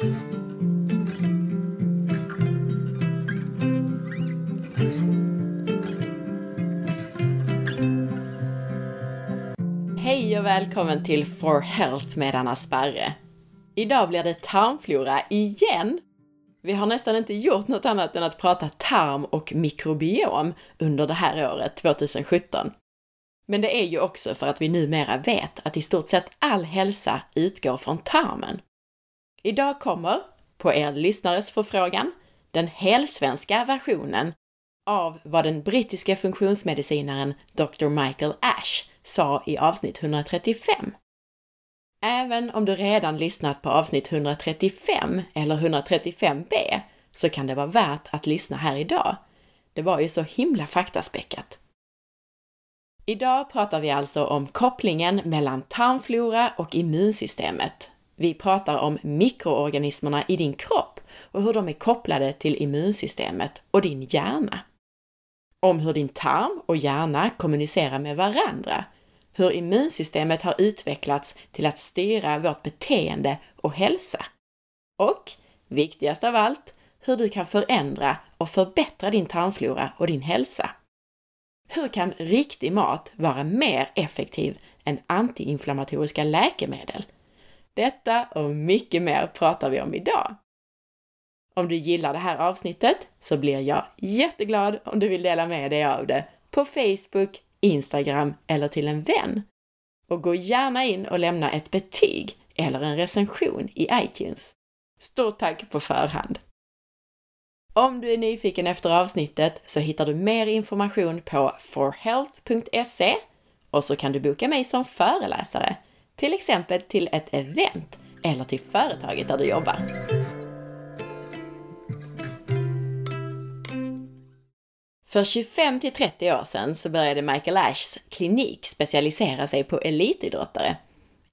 Hej och välkommen till For Health med Anna Sparre. Idag blir det tarmflora igen. Vi har nästan inte gjort något annat än att prata tarm och mikrobiom under det här året, 2017. Men det är ju också för att vi numera vet att i stort sett all hälsa utgår från tarmen. Idag kommer, på er lyssnares förfrågan, den helsvenska versionen av vad den brittiska funktionsmedicinaren Dr. Michael Ash sa i avsnitt 135. Även om du redan lyssnat på avsnitt 135 eller 135b så kan det vara värt att lyssna här idag. Det var ju så himla faktaspäckat. Idag pratar vi alltså om kopplingen mellan tarmflora och immunsystemet. Vi pratar om mikroorganismerna i din kropp och hur de är kopplade till immunsystemet och din hjärna. Om hur din tarm och hjärna kommunicerar med varandra, hur immunsystemet har utvecklats till att styra vårt beteende och hälsa. Och, viktigast av allt, hur du kan förändra och förbättra din tarmflora och din hälsa. Hur kan riktig mat vara mer effektiv än antiinflammatoriska läkemedel? Detta och mycket mer pratar vi om idag. Om du gillar det här avsnittet så blir jag jätteglad om du vill dela med dig av det på Facebook, Instagram eller till en vän. Och gå gärna in och lämna ett betyg eller en recension i iTunes. Stort tack på förhand! Om du är nyfiken efter avsnittet så hittar du mer information på forhealth.se och så kan du boka mig som föreläsare, till exempel till ett event eller till företaget där du jobbar. För 25 till 30 år sedan så började Michael Ashs klinik specialisera sig på elitidrottare.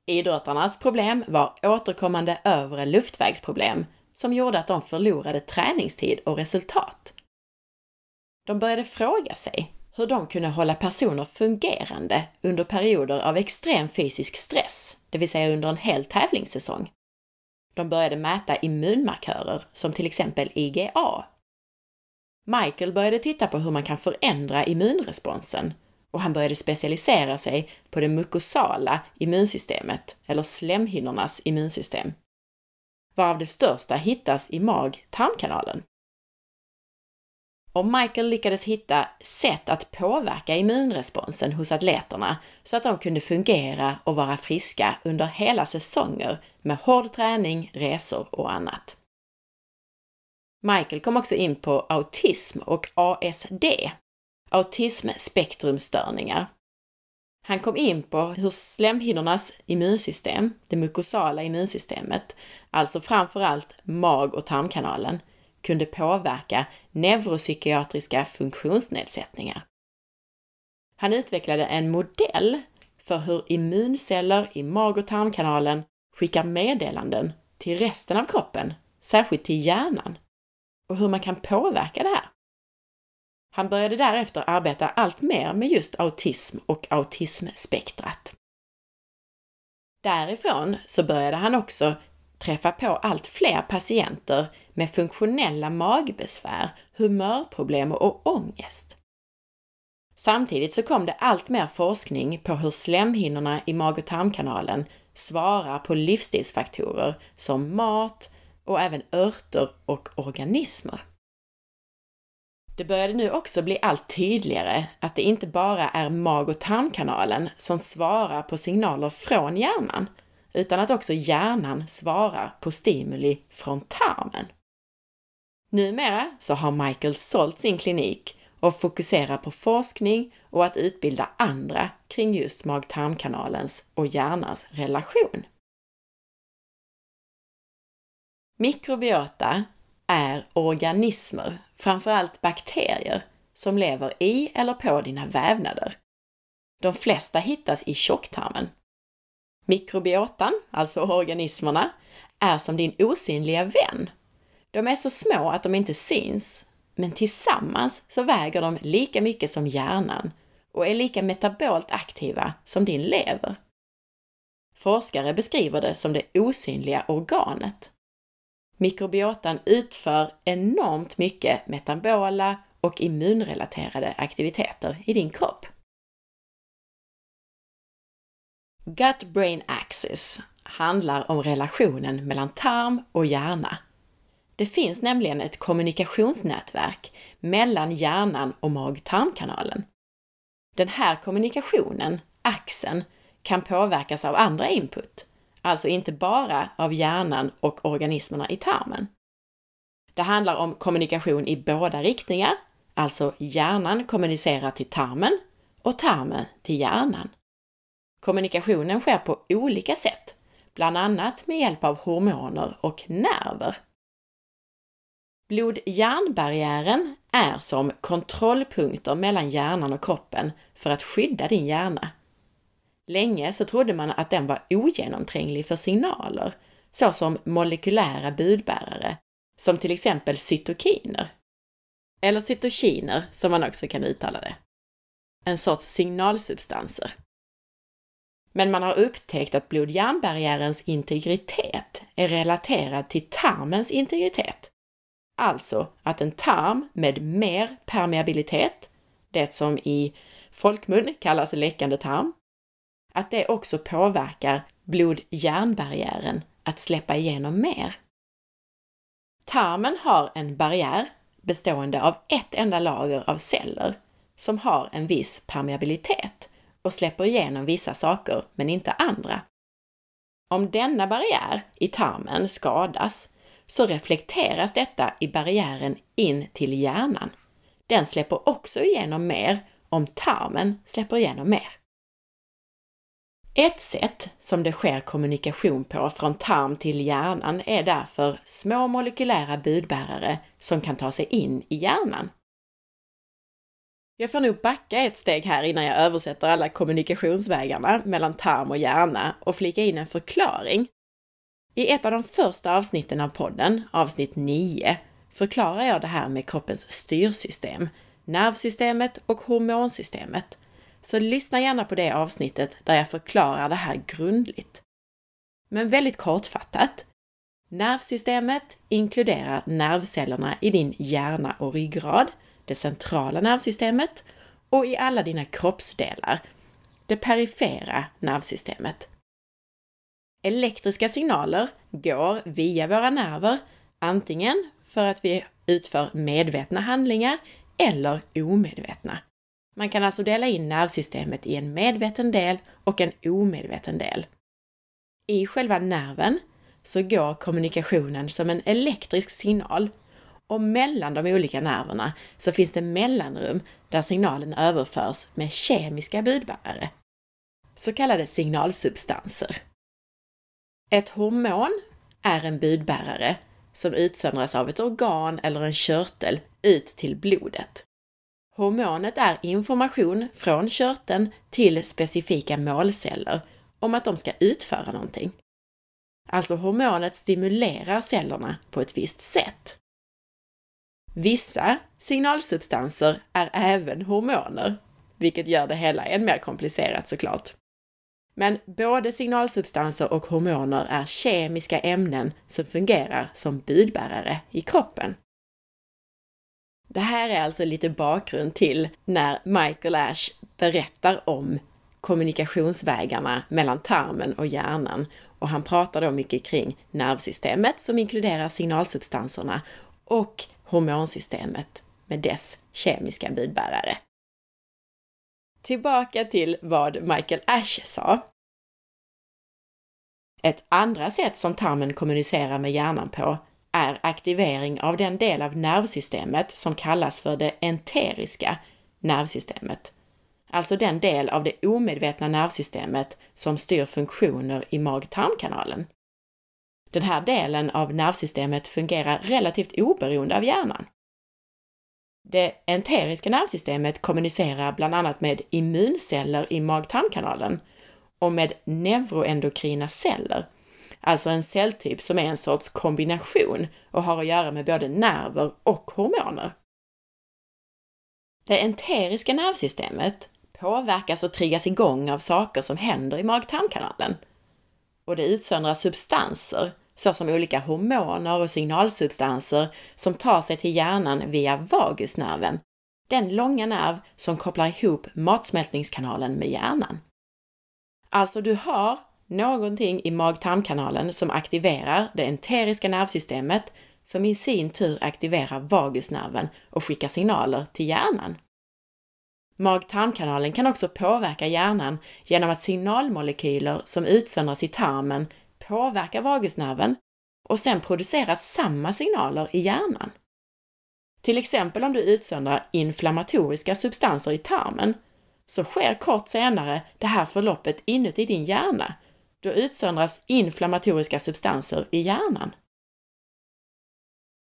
Idrottarnas problem var återkommande övre luftvägsproblem som gjorde att de förlorade träningstid och resultat. De började fråga sig hur de kunde hålla personer fungerande under perioder av extrem fysisk stress, det vill säga under en hel tävlingssäsong. De började mäta immunmarkörer som till exempel IGA. Michael började titta på hur man kan förändra immunresponsen och han började specialisera sig på det mukosala immunsystemet, eller slemhinnornas immunsystem varav det största hittas i mag-tarmkanalen. Och Michael lyckades hitta sätt att påverka immunresponsen hos atleterna så att de kunde fungera och vara friska under hela säsonger med hård träning, resor och annat. Michael kom också in på autism och ASD, autismspektrumstörningar, han kom in på hur slemhinnornas immunsystem, det mukosala immunsystemet, alltså framförallt mag och tarmkanalen, kunde påverka neuropsykiatriska funktionsnedsättningar. Han utvecklade en modell för hur immunceller i mag och tarmkanalen skickar meddelanden till resten av kroppen, särskilt till hjärnan, och hur man kan påverka det här. Han började därefter arbeta allt mer med just autism och autismspektrat. Därifrån så började han också träffa på allt fler patienter med funktionella magbesvär, humörproblem och ångest. Samtidigt så kom det allt mer forskning på hur slemhinnorna i mag och tarmkanalen svarar på livsstilsfaktorer som mat och även örter och organismer. Det började nu också bli allt tydligare att det inte bara är mag och tarmkanalen som svarar på signaler från hjärnan, utan att också hjärnan svarar på stimuli från tarmen. Numera så har Michael sålt sin klinik och fokuserar på forskning och att utbilda andra kring just mag-tarmkanalens och hjärnans relation. Mikrobiota är organismer, framförallt bakterier, som lever i eller på dina vävnader. De flesta hittas i tjocktarmen. Mikrobiotan, alltså organismerna, är som din osynliga vän. De är så små att de inte syns, men tillsammans så väger de lika mycket som hjärnan och är lika metabolt aktiva som din lever. Forskare beskriver det som det osynliga organet Mikrobiotan utför enormt mycket metabola och immunrelaterade aktiviteter i din kropp. Gut-brain axis handlar om relationen mellan tarm och hjärna. Det finns nämligen ett kommunikationsnätverk mellan hjärnan och mag-tarmkanalen. Den här kommunikationen, axeln, kan påverkas av andra input, alltså inte bara av hjärnan och organismerna i tarmen. Det handlar om kommunikation i båda riktningar, alltså hjärnan kommunicerar till tarmen och tarmen till hjärnan. Kommunikationen sker på olika sätt, bland annat med hjälp av hormoner och nerver. Blod-hjärnbarriären är som kontrollpunkter mellan hjärnan och kroppen för att skydda din hjärna. Länge så trodde man att den var ogenomtränglig för signaler, såsom molekylära budbärare, som till exempel cytokiner. Eller cytokiner, som man också kan uttala det. En sorts signalsubstanser. Men man har upptäckt att blod-hjärnbarriärens integritet är relaterad till tarmens integritet. Alltså att en tarm med mer permeabilitet, det som i folkmun kallas läckande tarm, att det också påverkar blod-hjärnbarriären att släppa igenom mer. Tarmen har en barriär bestående av ett enda lager av celler som har en viss permeabilitet och släpper igenom vissa saker men inte andra. Om denna barriär i tarmen skadas så reflekteras detta i barriären in till hjärnan. Den släpper också igenom mer om tarmen släpper igenom mer. Ett sätt som det sker kommunikation på från tarm till hjärnan är därför små molekylära budbärare som kan ta sig in i hjärnan. Jag får nog backa ett steg här innan jag översätter alla kommunikationsvägarna mellan tarm och hjärna och flika in en förklaring. I ett av de första avsnitten av podden, avsnitt 9, förklarar jag det här med kroppens styrsystem, nervsystemet och hormonsystemet. Så lyssna gärna på det avsnittet där jag förklarar det här grundligt. Men väldigt kortfattat. Nervsystemet inkluderar nervcellerna i din hjärna och ryggrad, det centrala nervsystemet och i alla dina kroppsdelar, det perifera nervsystemet. Elektriska signaler går via våra nerver, antingen för att vi utför medvetna handlingar eller omedvetna. Man kan alltså dela in nervsystemet i en medveten del och en omedveten del. I själva nerven så går kommunikationen som en elektrisk signal och mellan de olika nerverna så finns det mellanrum där signalen överförs med kemiska budbärare, så kallade signalsubstanser. Ett hormon är en budbärare som utsöndras av ett organ eller en körtel ut till blodet. Hormonet är information från körteln till specifika målceller om att de ska utföra någonting. Alltså hormonet stimulerar cellerna på ett visst sätt. Vissa signalsubstanser är även hormoner, vilket gör det hela än mer komplicerat såklart. Men både signalsubstanser och hormoner är kemiska ämnen som fungerar som budbärare i kroppen. Det här är alltså lite bakgrund till när Michael Ash berättar om kommunikationsvägarna mellan tarmen och hjärnan och han pratar då mycket kring nervsystemet som inkluderar signalsubstanserna och hormonsystemet med dess kemiska budbärare. Tillbaka till vad Michael Ash sa. Ett andra sätt som tarmen kommunicerar med hjärnan på är aktivering av den del av nervsystemet som kallas för det enteriska nervsystemet. Alltså den del av det omedvetna nervsystemet som styr funktioner i mag-tarmkanalen. Den här delen av nervsystemet fungerar relativt oberoende av hjärnan. Det enteriska nervsystemet kommunicerar bland annat med immunceller i mag-tarmkanalen och med neuroendokrina celler, alltså en celltyp som är en sorts kombination och har att göra med både nerver och hormoner. Det enteriska nervsystemet påverkas och triggas igång av saker som händer i mag-tarmkanalen. Och det utsöndrar substanser såsom olika hormoner och signalsubstanser som tar sig till hjärnan via vagusnerven, den långa nerv som kopplar ihop matsmältningskanalen med hjärnan. Alltså, du har någonting i mag-tarmkanalen som aktiverar det enteriska nervsystemet som i sin tur aktiverar vagusnerven och skickar signaler till hjärnan. Mag-tarmkanalen kan också påverka hjärnan genom att signalmolekyler som utsöndras i tarmen påverkar vagusnerven och sen producerar samma signaler i hjärnan. Till exempel om du utsöndrar inflammatoriska substanser i tarmen så sker kort senare det här förloppet inuti din hjärna. Då utsöndras inflammatoriska substanser i hjärnan.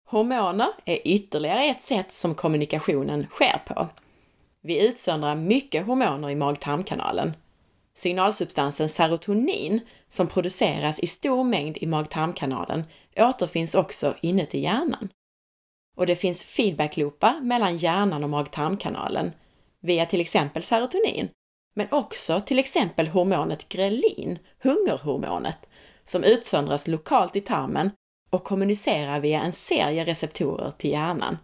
Hormoner är ytterligare ett sätt som kommunikationen sker på. Vi utsöndrar mycket hormoner i mag-tarmkanalen. Signalsubstansen serotonin, som produceras i stor mängd i mag-tarmkanalen, återfinns också inuti hjärnan. Och det finns feedbackloopar mellan hjärnan och mag-tarmkanalen via till exempel serotonin, men också till exempel hormonet grelin, hungerhormonet, som utsöndras lokalt i tarmen och kommunicerar via en serie receptorer till hjärnan.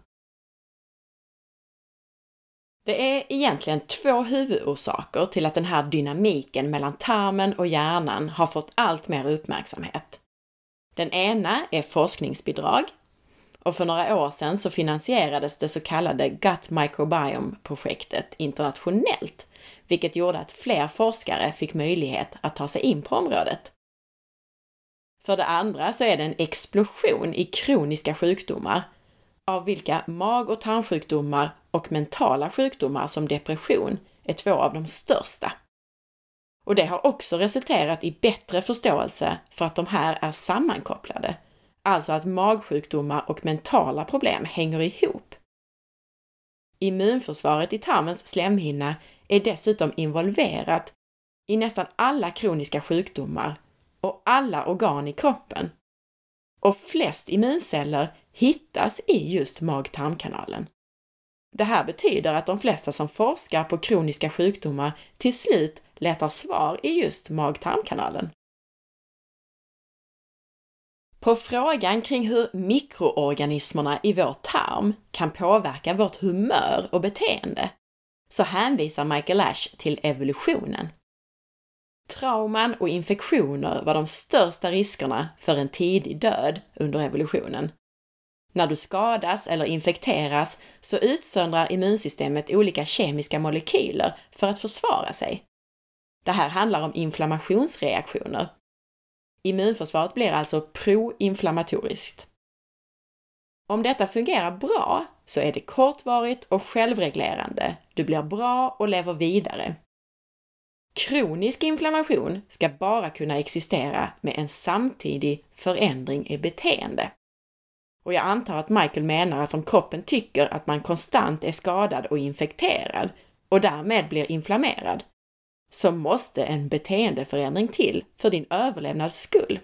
Det är egentligen två huvudorsaker till att den här dynamiken mellan tarmen och hjärnan har fått allt mer uppmärksamhet. Den ena är forskningsbidrag och för några år sedan så finansierades det så kallade Gut Microbiome-projektet internationellt, vilket gjorde att fler forskare fick möjlighet att ta sig in på området. För det andra så är det en explosion i kroniska sjukdomar, av vilka mag och tarmsjukdomar och mentala sjukdomar som depression är två av de största. Och det har också resulterat i bättre förståelse för att de här är sammankopplade, alltså att magsjukdomar och mentala problem hänger ihop. Immunförsvaret i tarmens slemhinna är dessutom involverat i nästan alla kroniska sjukdomar och alla organ i kroppen. Och flest immunceller hittas i just mag-tarmkanalen. Det här betyder att de flesta som forskar på kroniska sjukdomar till slut letar svar i just mag-tarmkanalen. På frågan kring hur mikroorganismerna i vår tarm kan påverka vårt humör och beteende så hänvisar Michael Ash till evolutionen. Trauman och infektioner var de största riskerna för en tidig död under evolutionen. När du skadas eller infekteras så utsöndrar immunsystemet olika kemiska molekyler för att försvara sig. Det här handlar om inflammationsreaktioner. Immunförsvaret blir alltså proinflammatoriskt. Om detta fungerar bra så är det kortvarigt och självreglerande. Du blir bra och lever vidare. Kronisk inflammation ska bara kunna existera med en samtidig förändring i beteende. Och jag antar att Michael menar att om kroppen tycker att man konstant är skadad och infekterad och därmed blir inflammerad, så måste en beteendeförändring till för din överlevnads skull.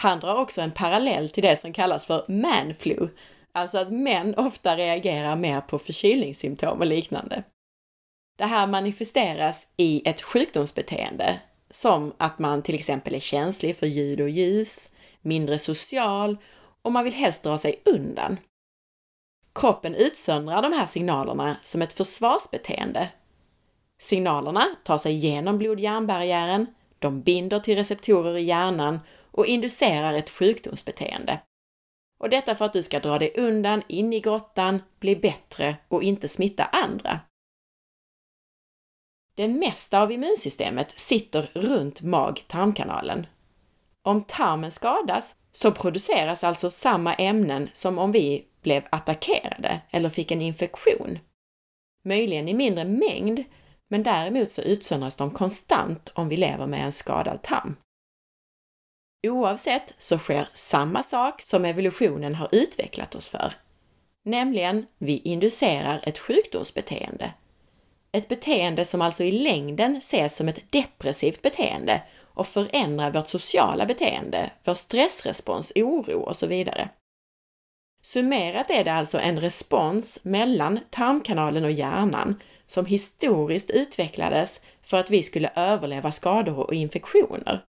Han drar också en parallell till det som kallas för manflu, alltså att män ofta reagerar mer på förkylningssymptom och liknande. Det här manifesteras i ett sjukdomsbeteende, som att man till exempel är känslig för ljud och ljus, mindre social och man vill helst dra sig undan. Kroppen utsöndrar de här signalerna som ett försvarsbeteende. Signalerna tar sig genom blod-hjärnbarriären, de binder till receptorer i hjärnan och inducerar ett sjukdomsbeteende. Och detta för att du ska dra dig undan in i grottan, bli bättre och inte smitta andra. Det mesta av immunsystemet sitter runt mag-tarmkanalen. Om tarmen skadas så produceras alltså samma ämnen som om vi blev attackerade eller fick en infektion. Möjligen i mindre mängd, men däremot så utsöndras de konstant om vi lever med en skadad tarm. Oavsett så sker samma sak som evolutionen har utvecklat oss för. Nämligen, vi inducerar ett sjukdomsbeteende. Ett beteende som alltså i längden ses som ett depressivt beteende och förändra vårt sociala beteende, vår stressrespons, oro och så vidare. Summerat är det alltså en respons mellan tarmkanalen och hjärnan som historiskt utvecklades för att vi skulle överleva skador och infektioner.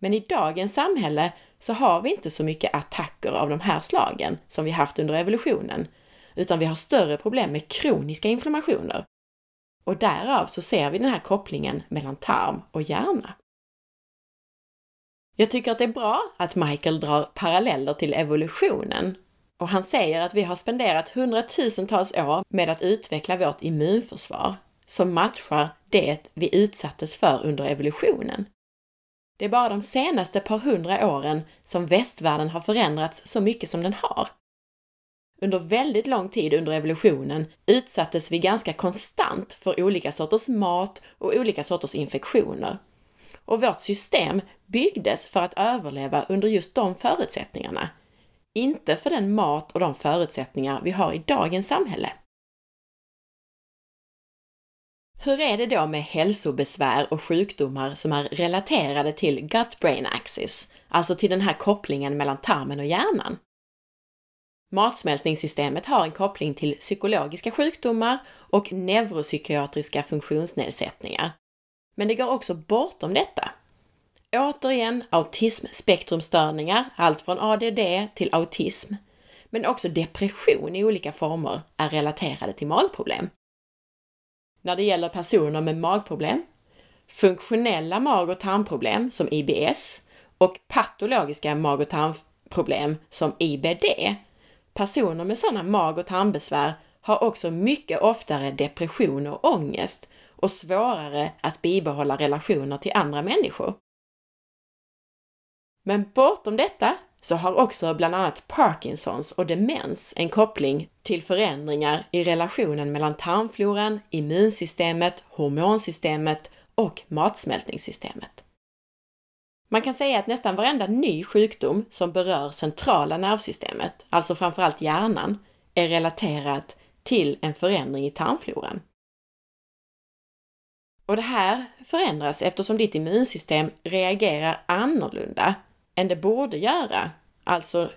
Men i dagens samhälle så har vi inte så mycket attacker av de här slagen som vi haft under evolutionen, utan vi har större problem med kroniska inflammationer. Och därav så ser vi den här kopplingen mellan tarm och hjärna. Jag tycker att det är bra att Michael drar paralleller till evolutionen och han säger att vi har spenderat hundratusentals år med att utveckla vårt immunförsvar som matchar det vi utsattes för under evolutionen. Det är bara de senaste par hundra åren som västvärlden har förändrats så mycket som den har. Under väldigt lång tid under evolutionen utsattes vi ganska konstant för olika sorters mat och olika sorters infektioner. Och vårt system byggdes för att överleva under just de förutsättningarna. Inte för den mat och de förutsättningar vi har i dagens samhälle. Hur är det då med hälsobesvär och sjukdomar som är relaterade till gut-brain axis, alltså till den här kopplingen mellan tarmen och hjärnan? Matsmältningssystemet har en koppling till psykologiska sjukdomar och neuropsykiatriska funktionsnedsättningar. Men det går också bortom detta. Återigen autismspektrumstörningar, allt från ADD till autism, men också depression i olika former är relaterade till magproblem när det gäller personer med magproblem, funktionella mag och tarmproblem som IBS och patologiska mag och tarmproblem som IBD. Personer med sådana mag och tarmbesvär har också mycket oftare depression och ångest och svårare att bibehålla relationer till andra människor. Men bortom detta så har också bland annat Parkinsons och demens en koppling till förändringar i relationen mellan tarmfloran, immunsystemet, hormonsystemet och matsmältningssystemet. Man kan säga att nästan varenda ny sjukdom som berör centrala nervsystemet, alltså framförallt hjärnan, är relaterat till en förändring i tarmfloran. Och det här förändras eftersom ditt immunsystem reagerar annorlunda än det borde göra. Alltså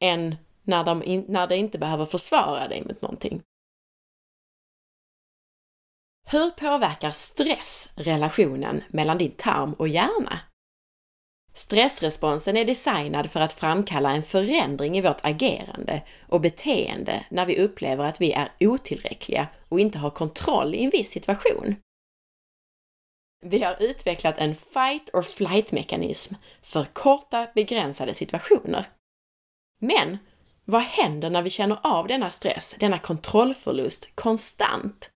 än när, de in, när det inte behöver försvara dig mot någonting. Hur påverkar stress relationen mellan din tarm och hjärna? Stressresponsen är designad för att framkalla en förändring i vårt agerande och beteende när vi upplever att vi är otillräckliga och inte har kontroll i en viss situation. Vi har utvecklat en fight or flight mekanism för korta begränsade situationer. Men vad händer när vi känner av denna stress, denna kontrollförlust, konstant?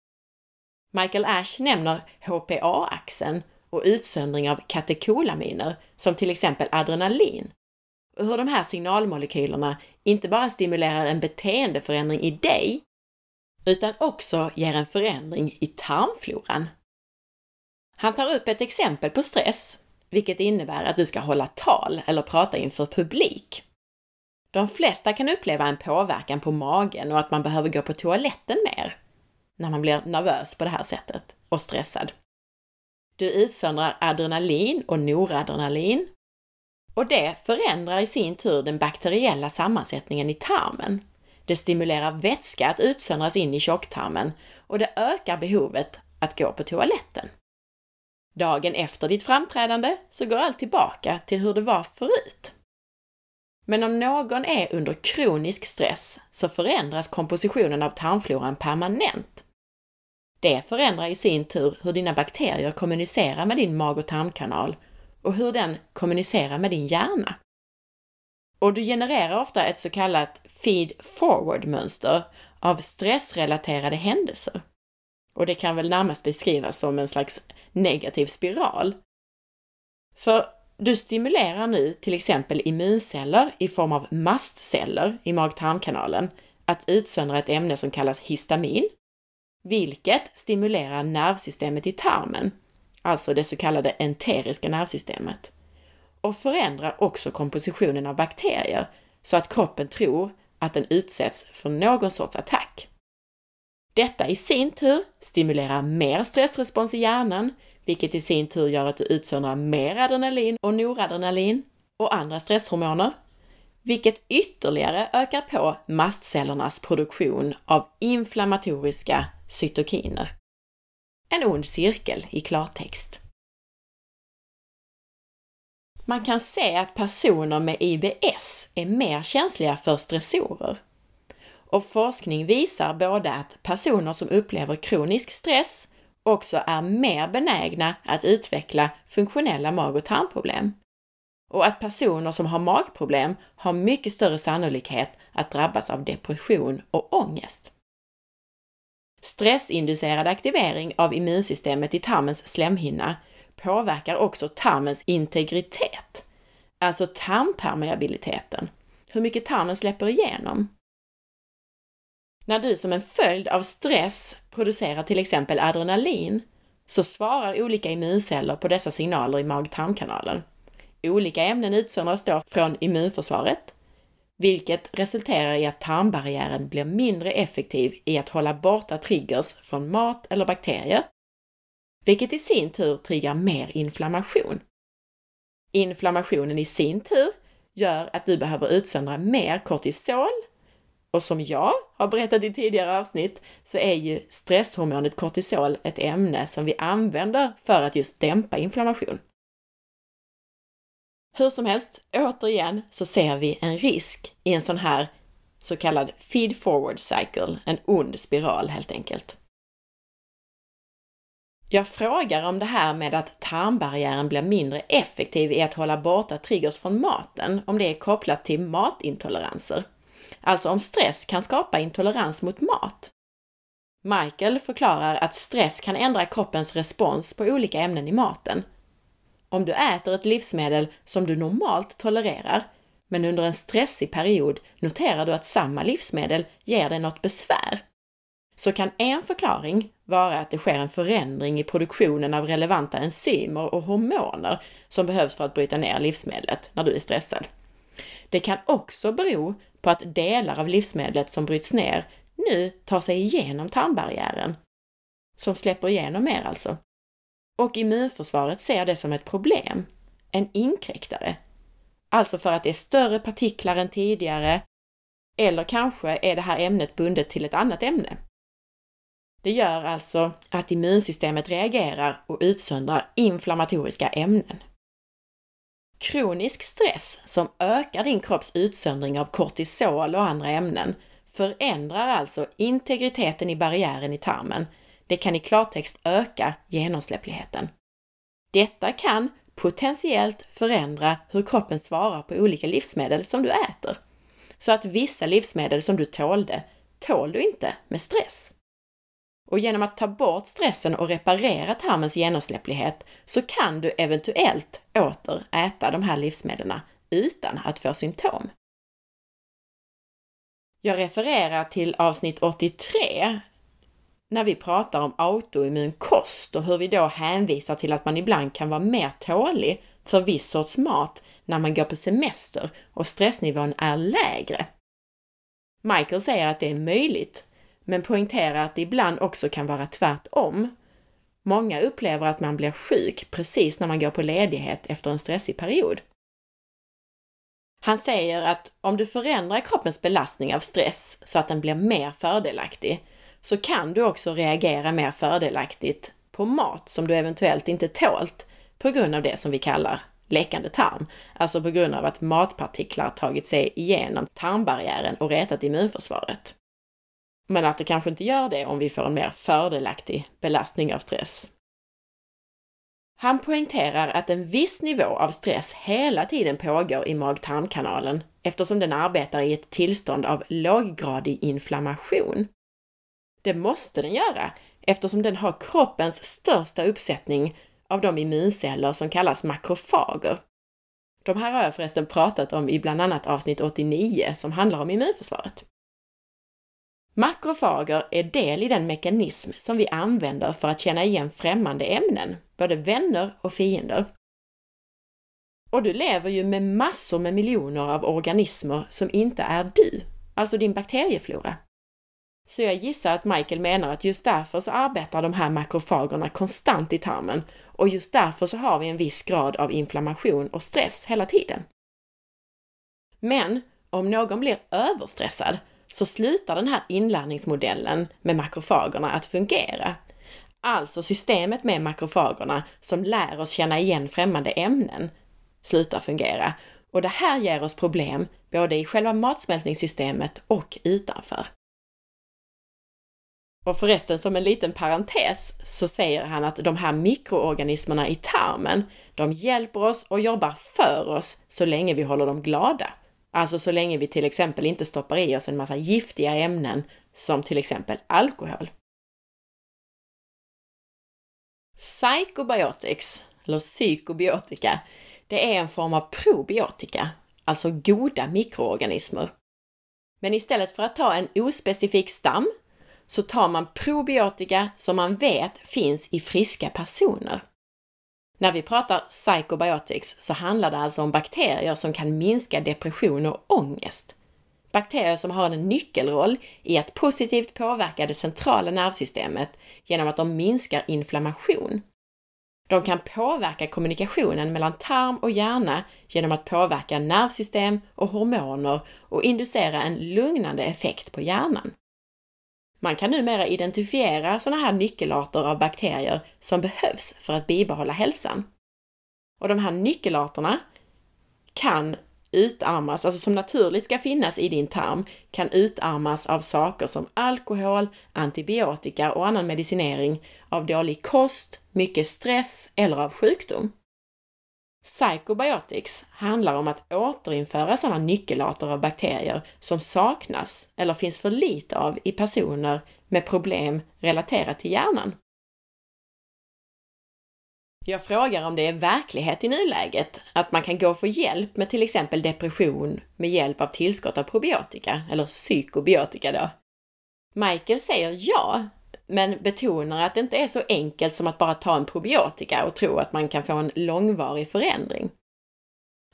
Michael Ash nämner HPA-axeln och utsöndring av katekolaminer, som till exempel adrenalin, och hur de här signalmolekylerna inte bara stimulerar en beteendeförändring i dig, utan också ger en förändring i tarmfloran. Han tar upp ett exempel på stress, vilket innebär att du ska hålla tal eller prata inför publik. De flesta kan uppleva en påverkan på magen och att man behöver gå på toaletten mer när man blir nervös på det här sättet och stressad. Du utsöndrar adrenalin och noradrenalin och det förändrar i sin tur den bakteriella sammansättningen i tarmen. Det stimulerar vätska att utsöndras in i tjocktarmen och det ökar behovet att gå på toaletten. Dagen efter ditt framträdande så går allt tillbaka till hur det var förut. Men om någon är under kronisk stress så förändras kompositionen av tarmfloran permanent. Det förändrar i sin tur hur dina bakterier kommunicerar med din mag och tarmkanal och hur den kommunicerar med din hjärna. Och du genererar ofta ett så kallat feed forward-mönster av stressrelaterade händelser. Och det kan väl närmast beskrivas som en slags negativ spiral. För du stimulerar nu till exempel immunceller i form av mastceller i mag-tarmkanalen att utsöndra ett ämne som kallas histamin, vilket stimulerar nervsystemet i tarmen, alltså det så kallade enteriska nervsystemet, och förändrar också kompositionen av bakterier så att kroppen tror att den utsätts för någon sorts attack. Detta i sin tur stimulerar mer stressrespons i hjärnan, vilket i sin tur gör att du utsöndrar mer adrenalin och noradrenalin och andra stresshormoner, vilket ytterligare ökar på mastcellernas produktion av inflammatoriska cytokiner. En ond cirkel i klartext. Man kan se att personer med IBS är mer känsliga för stressorer. Och forskning visar både att personer som upplever kronisk stress också är mer benägna att utveckla funktionella mag och tarmproblem. Och att personer som har magproblem har mycket större sannolikhet att drabbas av depression och ångest. Stressinducerad aktivering av immunsystemet i tarmens slemhinna påverkar också tarmens integritet, alltså tarmpermeabiliteten, hur mycket tarmen släpper igenom. När du som en följd av stress producerar till exempel adrenalin så svarar olika immunceller på dessa signaler i mag-tarmkanalen. Olika ämnen utsöndras då från immunförsvaret, vilket resulterar i att tarmbarriären blir mindre effektiv i att hålla borta triggers från mat eller bakterier, vilket i sin tur triggar mer inflammation. Inflammationen i sin tur gör att du behöver utsöndra mer kortisol och som jag har berättat i tidigare avsnitt så är ju stresshormonet kortisol ett ämne som vi använder för att just dämpa inflammation. Hur som helst, återigen så ser vi en risk i en sån här så kallad feed forward cycle, en ond spiral helt enkelt. Jag frågar om det här med att tarmbarriären blir mindre effektiv i att hålla borta triggers från maten, om det är kopplat till matintoleranser. Alltså om stress kan skapa intolerans mot mat. Michael förklarar att stress kan ändra kroppens respons på olika ämnen i maten. Om du äter ett livsmedel som du normalt tolererar, men under en stressig period noterar du att samma livsmedel ger dig något besvär, så kan en förklaring vara att det sker en förändring i produktionen av relevanta enzymer och hormoner som behövs för att bryta ner livsmedlet när du är stressad. Det kan också bero på att delar av livsmedlet som bryts ner nu tar sig igenom tarmbarriären, som släpper igenom mer alltså. Och immunförsvaret ser det som ett problem, en inkräktare. Alltså för att det är större partiklar än tidigare, eller kanske är det här ämnet bundet till ett annat ämne. Det gör alltså att immunsystemet reagerar och utsöndrar inflammatoriska ämnen. Kronisk stress som ökar din kropps utsöndring av kortisol och andra ämnen förändrar alltså integriteten i barriären i tarmen. Det kan i klartext öka genomsläppligheten. Detta kan potentiellt förändra hur kroppen svarar på olika livsmedel som du äter. Så att vissa livsmedel som du tålde, tål du inte med stress. Och genom att ta bort stressen och reparera tarmens genomsläpplighet så kan du eventuellt åter äta de här livsmedlen utan att få symptom. Jag refererar till avsnitt 83 när vi pratar om autoimmun kost och hur vi då hänvisar till att man ibland kan vara mer tålig för viss sorts mat när man går på semester och stressnivån är lägre. Michael säger att det är möjligt men poängterar att det ibland också kan vara tvärtom. Många upplever att man blir sjuk precis när man går på ledighet efter en stressig period. Han säger att om du förändrar kroppens belastning av stress så att den blir mer fördelaktig, så kan du också reagera mer fördelaktigt på mat som du eventuellt inte tålt på grund av det som vi kallar läckande tarm, alltså på grund av att matpartiklar tagit sig igenom tarmbarriären och retat immunförsvaret. Men att det kanske inte gör det om vi får en mer fördelaktig belastning av stress. Han poängterar att en viss nivå av stress hela tiden pågår i mag-tarmkanalen eftersom den arbetar i ett tillstånd av låggradig inflammation. Det måste den göra eftersom den har kroppens största uppsättning av de immunceller som kallas makrofager. De här har jag förresten pratat om i bland annat avsnitt 89 som handlar om immunförsvaret. Makrofager är del i den mekanism som vi använder för att känna igen främmande ämnen, både vänner och fiender. Och du lever ju med massor med miljoner av organismer som inte är du, alltså din bakterieflora. Så jag gissar att Michael menar att just därför så arbetar de här makrofagerna konstant i tarmen och just därför så har vi en viss grad av inflammation och stress hela tiden. Men om någon blir överstressad så slutar den här inlärningsmodellen med makrofagerna att fungera. Alltså systemet med makrofagerna som lär oss känna igen främmande ämnen. slutar fungera och det här ger oss problem både i själva matsmältningssystemet och utanför. Och förresten, som en liten parentes, så säger han att de här mikroorganismerna i tarmen, de hjälper oss och jobbar för oss så länge vi håller dem glada. Alltså så länge vi till exempel inte stoppar i oss en massa giftiga ämnen som till exempel alkohol. Psychobiotics, eller psykobiotika, det är en form av probiotika, alltså goda mikroorganismer. Men istället för att ta en ospecifik stam så tar man probiotika som man vet finns i friska personer. När vi pratar psychobiotics så handlar det alltså om bakterier som kan minska depression och ångest. Bakterier som har en nyckelroll i att positivt påverka det centrala nervsystemet genom att de minskar inflammation. De kan påverka kommunikationen mellan tarm och hjärna genom att påverka nervsystem och hormoner och inducera en lugnande effekt på hjärnan. Man kan numera identifiera sådana här nyckelarter av bakterier som behövs för att bibehålla hälsan. Och de här nyckelarterna kan utarmas, alltså som naturligt ska finnas i din tarm, kan utarmas av saker som alkohol, antibiotika och annan medicinering, av dålig kost, mycket stress eller av sjukdom. Psychobiotics handlar om att återinföra sådana nyckelarter av bakterier som saknas eller finns för lite av i personer med problem relaterat till hjärnan. Jag frågar om det är verklighet i nuläget, att man kan gå och få hjälp med till exempel depression med hjälp av tillskott av probiotika, eller psykobiotika då. Michael säger ja, men betonar att det inte är så enkelt som att bara ta en probiotika och tro att man kan få en långvarig förändring.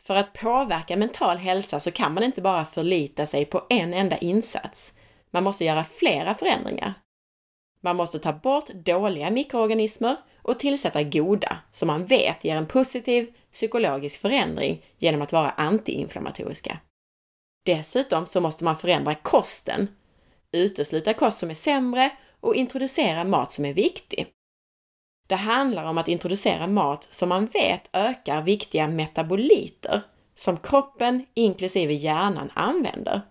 För att påverka mental hälsa så kan man inte bara förlita sig på en enda insats. Man måste göra flera förändringar. Man måste ta bort dåliga mikroorganismer och tillsätta goda, som man vet ger en positiv psykologisk förändring genom att vara antiinflammatoriska. Dessutom så måste man förändra kosten, utesluta kost som är sämre och introducera mat som är viktig. Det handlar om att introducera mat som man vet ökar viktiga metaboliter som kroppen inklusive hjärnan använder.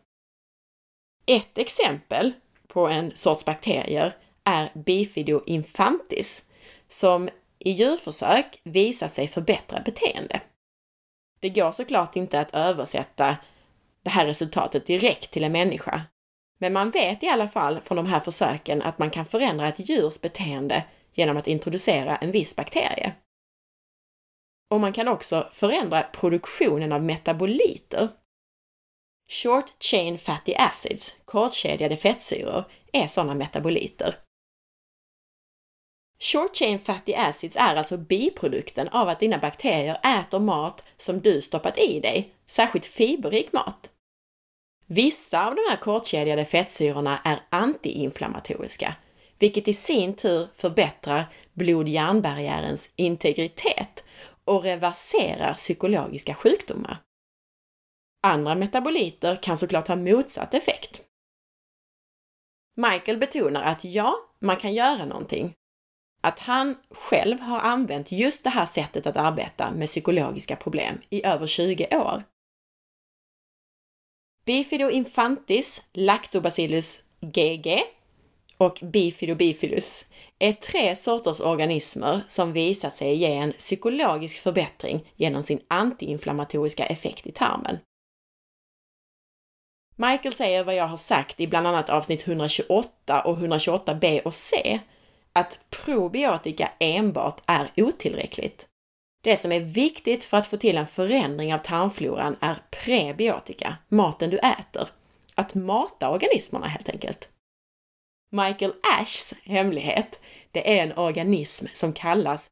Ett exempel på en sorts bakterier är Bifido infantis som i djurförsök visat sig förbättra beteende. Det går såklart inte att översätta det här resultatet direkt till en människa, men man vet i alla fall från de här försöken att man kan förändra ett djurs beteende genom att introducera en viss bakterie. Och man kan också förändra produktionen av metaboliter. Short chain fatty acids, kortkedjade fettsyror, är sådana metaboliter. Short chain fatty acids är alltså biprodukten av att dina bakterier äter mat som du stoppat i dig, särskilt fiberrik mat. Vissa av de här kortkedjade fettsyrorna är antiinflammatoriska, vilket i sin tur förbättrar blod-hjärnbarriärens integritet och reverserar psykologiska sjukdomar. Andra metaboliter kan såklart ha motsatt effekt. Michael betonar att ja, man kan göra någonting. Att han själv har använt just det här sättet att arbeta med psykologiska problem i över 20 år Bifido infantis, Lactobacillus GG och Bifido bifidus är tre sorters organismer som visat sig ge en psykologisk förbättring genom sin antiinflammatoriska effekt i tarmen. Michael säger vad jag har sagt i bland annat avsnitt 128 och 128b och c, att probiotika enbart är otillräckligt. Det som är viktigt för att få till en förändring av tarmfloran är prebiotika, maten du äter. Att mata organismerna helt enkelt. Michael Ashs hemlighet, det är en organism som kallas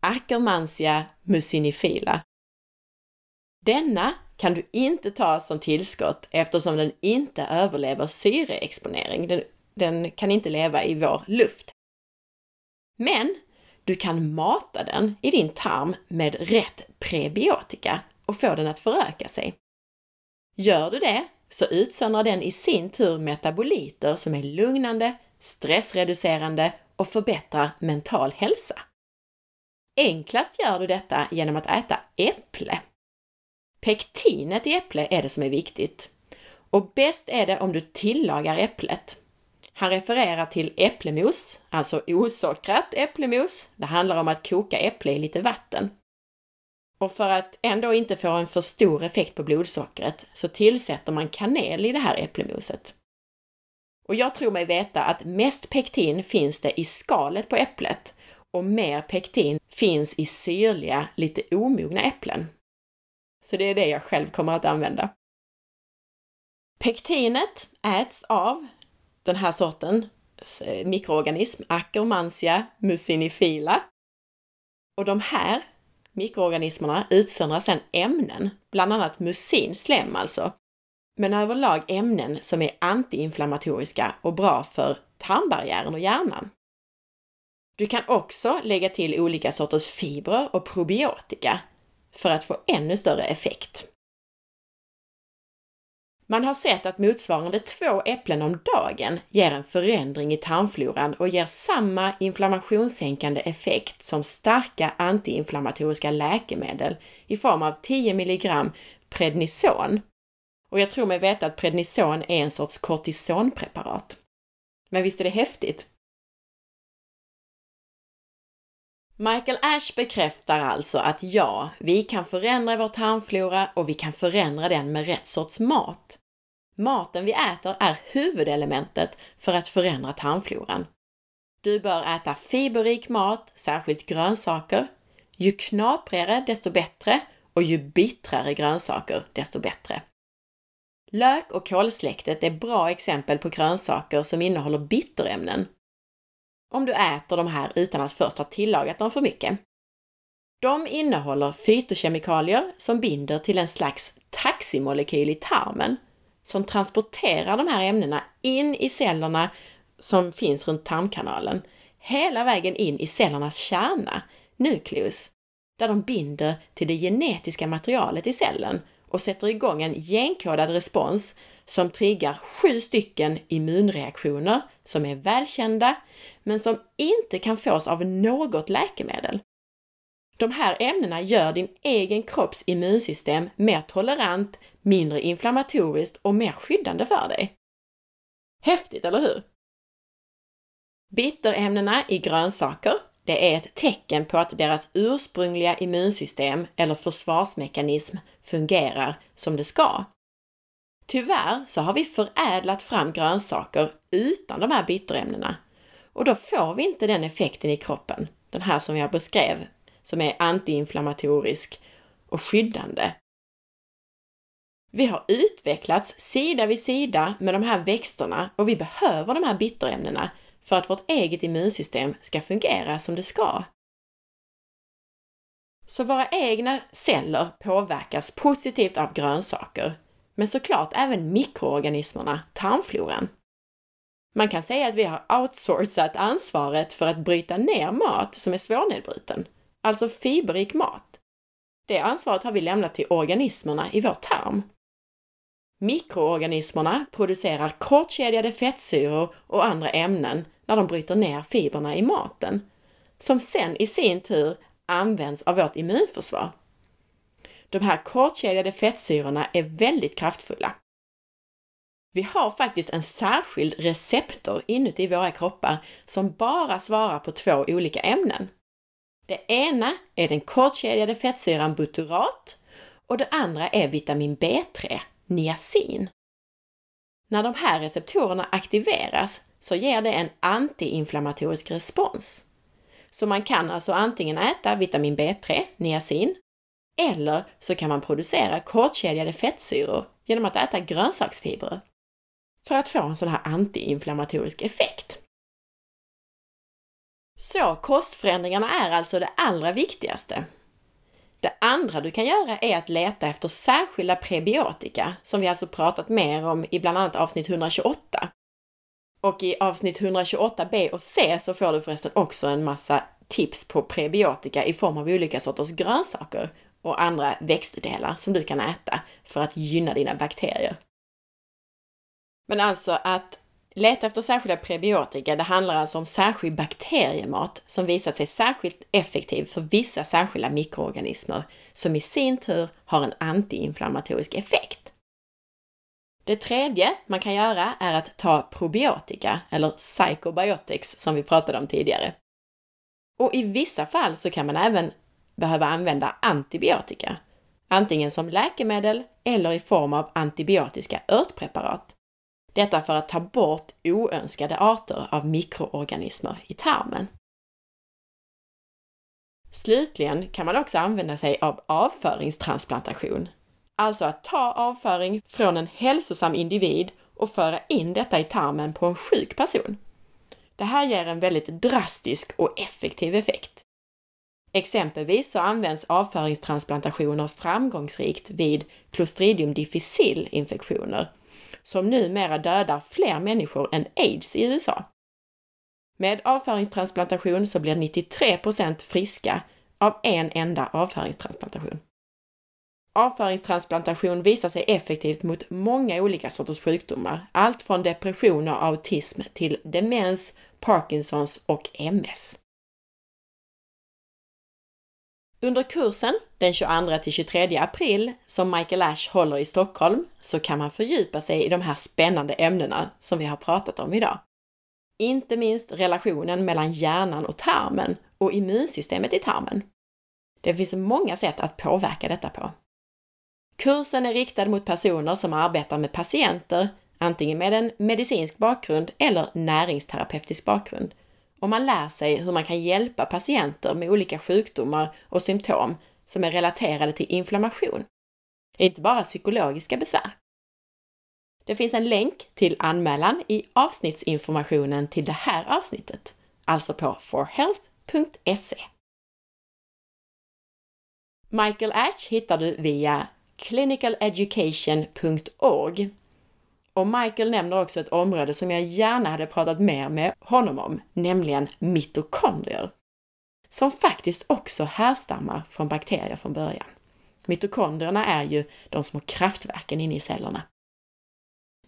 Akkermansia mucinifila. Denna kan du inte ta som tillskott eftersom den inte överlever syreexponering. Den, den kan inte leva i vår luft. Men du kan mata den i din tarm med rätt prebiotika och få den att föröka sig. Gör du det så utsöndrar den i sin tur metaboliter som är lugnande, stressreducerande och förbättrar mental hälsa. Enklast gör du detta genom att äta äpple. Pektinet i äpple är det som är viktigt. Och bäst är det om du tillagar äpplet. Han refererar till äpplemos, alltså osockrat äpplemos. Det handlar om att koka äpple i lite vatten. Och för att ändå inte få en för stor effekt på blodsockret så tillsätter man kanel i det här äpplemoset. Och jag tror mig veta att mest pektin finns det i skalet på äpplet och mer pektin finns i syrliga, lite omogna äpplen. Så det är det jag själv kommer att använda. Pektinet äts av den här sorten eh, mikroorganism, Akkermansia mucinifila. Och de här mikroorganismerna utsöndrar sedan ämnen, bland annat mucin, slem alltså, men överlag ämnen som är antiinflammatoriska och bra för tarmbarriären och hjärnan. Du kan också lägga till olika sorters fibrer och probiotika för att få ännu större effekt. Man har sett att motsvarande två äpplen om dagen ger en förändring i tarmfloran och ger samma inflammationssänkande effekt som starka antiinflammatoriska läkemedel i form av 10 mg prednison. Och jag tror mig veta att prednison är en sorts kortisonpreparat. Men visst är det häftigt? Michael Ash bekräftar alltså att ja, vi kan förändra vår tarmflora och vi kan förändra den med rätt sorts mat. Maten vi äter är huvudelementet för att förändra tarmfloran. Du bör äta fiberrik mat, särskilt grönsaker. Ju knaprigare desto bättre och ju bittrare grönsaker desto bättre. Lök och kolsläktet är bra exempel på grönsaker som innehåller bitterämnen om du äter de här utan att först ha tillagat dem för mycket. De innehåller fytokemikalier som binder till en slags taximolekyl i tarmen som transporterar de här ämnena in i cellerna som finns runt tarmkanalen, hela vägen in i cellernas kärna, nukleus, där de binder till det genetiska materialet i cellen och sätter igång en genkodad respons som triggar sju stycken immunreaktioner som är välkända, men som inte kan fås av något läkemedel. De här ämnena gör din egen kropps immunsystem mer tolerant, mindre inflammatoriskt och mer skyddande för dig. Häftigt, eller hur? Bitterämnena i grönsaker, det är ett tecken på att deras ursprungliga immunsystem eller försvarsmekanism fungerar som det ska. Tyvärr så har vi förädlat fram grönsaker utan de här bitterämnena och då får vi inte den effekten i kroppen, den här som jag beskrev, som är antiinflammatorisk och skyddande. Vi har utvecklats sida vid sida med de här växterna och vi behöver de här bitterämnena för att vårt eget immunsystem ska fungera som det ska. Så våra egna celler påverkas positivt av grönsaker men såklart även mikroorganismerna, tarmfloran. Man kan säga att vi har outsourcat ansvaret för att bryta ner mat som är svårnedbruten, alltså fiberrik mat. Det ansvaret har vi lämnat till organismerna i vår tarm. Mikroorganismerna producerar kortkedjade fettsyror och andra ämnen när de bryter ner fibrerna i maten, som sen i sin tur används av vårt immunförsvar de här kortkedjade fettsyrorna är väldigt kraftfulla. Vi har faktiskt en särskild receptor inuti våra kroppar som bara svarar på två olika ämnen. Det ena är den kortkedjade fettsyran butyrat och det andra är vitamin B3, niacin. När de här receptorerna aktiveras så ger det en antiinflammatorisk respons. Så man kan alltså antingen äta vitamin B3, niacin, eller så kan man producera kortkedjade fettsyror genom att äta grönsaksfibrer för att få en sån här antiinflammatorisk effekt. Så kostförändringarna är alltså det allra viktigaste. Det andra du kan göra är att leta efter särskilda prebiotika, som vi alltså pratat mer om i bland annat avsnitt 128. Och i avsnitt 128b och c så får du förresten också en massa tips på prebiotika i form av olika sorters grönsaker och andra växtdelar som du kan äta för att gynna dina bakterier. Men alltså att Leta efter särskilda prebiotika. Det handlar alltså om särskild bakteriemat som visat sig särskilt effektiv för vissa särskilda mikroorganismer som i sin tur har en antiinflammatorisk effekt. Det tredje man kan göra är att ta probiotika, eller psychobiotics som vi pratade om tidigare. Och i vissa fall så kan man även behöva använda antibiotika, antingen som läkemedel eller i form av antibiotiska örtpreparat. Detta för att ta bort oönskade arter av mikroorganismer i tarmen. Slutligen kan man också använda sig av avföringstransplantation, alltså att ta avföring från en hälsosam individ och föra in detta i tarmen på en sjuk person. Det här ger en väldigt drastisk och effektiv effekt. Exempelvis så används avföringstransplantationer framgångsrikt vid Clostridium difficile-infektioner, som numera dödar fler människor än aids i USA. Med avföringstransplantation så blir 93% friska av en enda avföringstransplantation. Avföringstransplantation visar sig effektivt mot många olika sorters sjukdomar, allt från depression och autism till demens, Parkinsons och MS. Under kursen den 22 till 23 april som Michael Ash håller i Stockholm så kan man fördjupa sig i de här spännande ämnena som vi har pratat om idag. Inte minst relationen mellan hjärnan och tarmen och immunsystemet i tarmen. Det finns många sätt att påverka detta på. Kursen är riktad mot personer som arbetar med patienter, antingen med en medicinsk bakgrund eller näringsterapeutisk bakgrund, och man lär sig hur man kan hjälpa patienter med olika sjukdomar och symptom som är relaterade till inflammation. Inte bara psykologiska besvär. Det finns en länk till anmälan i avsnittsinformationen till det här avsnittet, alltså på forhealth.se. Michael Ash hittar du via clinicaleducation.org och Michael nämner också ett område som jag gärna hade pratat mer med honom om, nämligen mitokondrier. Som faktiskt också härstammar från bakterier från början. Mitokondrierna är ju de små kraftverken inne i cellerna.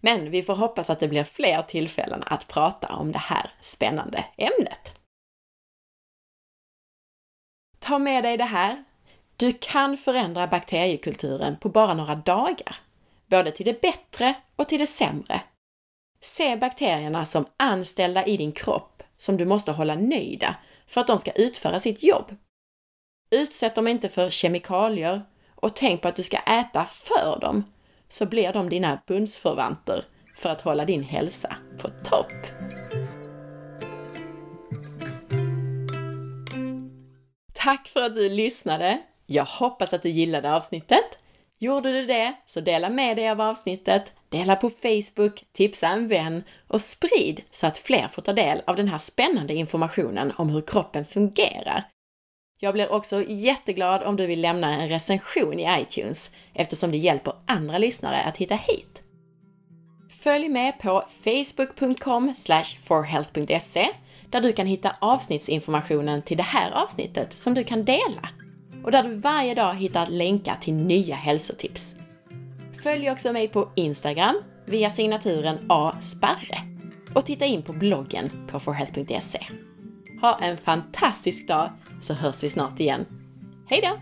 Men vi får hoppas att det blir fler tillfällen att prata om det här spännande ämnet. Ta med dig det här. Du kan förändra bakteriekulturen på bara några dagar både till det bättre och till det sämre. Se bakterierna som anställda i din kropp som du måste hålla nöjda för att de ska utföra sitt jobb. Utsätt dem inte för kemikalier och tänk på att du ska äta för dem, så blir de dina bundsförvanter för att hålla din hälsa på topp. Tack för att du lyssnade! Jag hoppas att du gillade avsnittet Gjorde du det, så dela med dig av avsnittet, dela på Facebook, tipsa en vän och sprid så att fler får ta del av den här spännande informationen om hur kroppen fungerar. Jag blir också jätteglad om du vill lämna en recension i iTunes eftersom det hjälper andra lyssnare att hitta hit. Följ med på facebook.com forhealth.se där du kan hitta avsnittsinformationen till det här avsnittet som du kan dela och där du varje dag hittar länkar till nya hälsotips. Följ också mig på Instagram via signaturen asparre och titta in på bloggen på forhealth.se. Ha en fantastisk dag så hörs vi snart igen. Hejdå!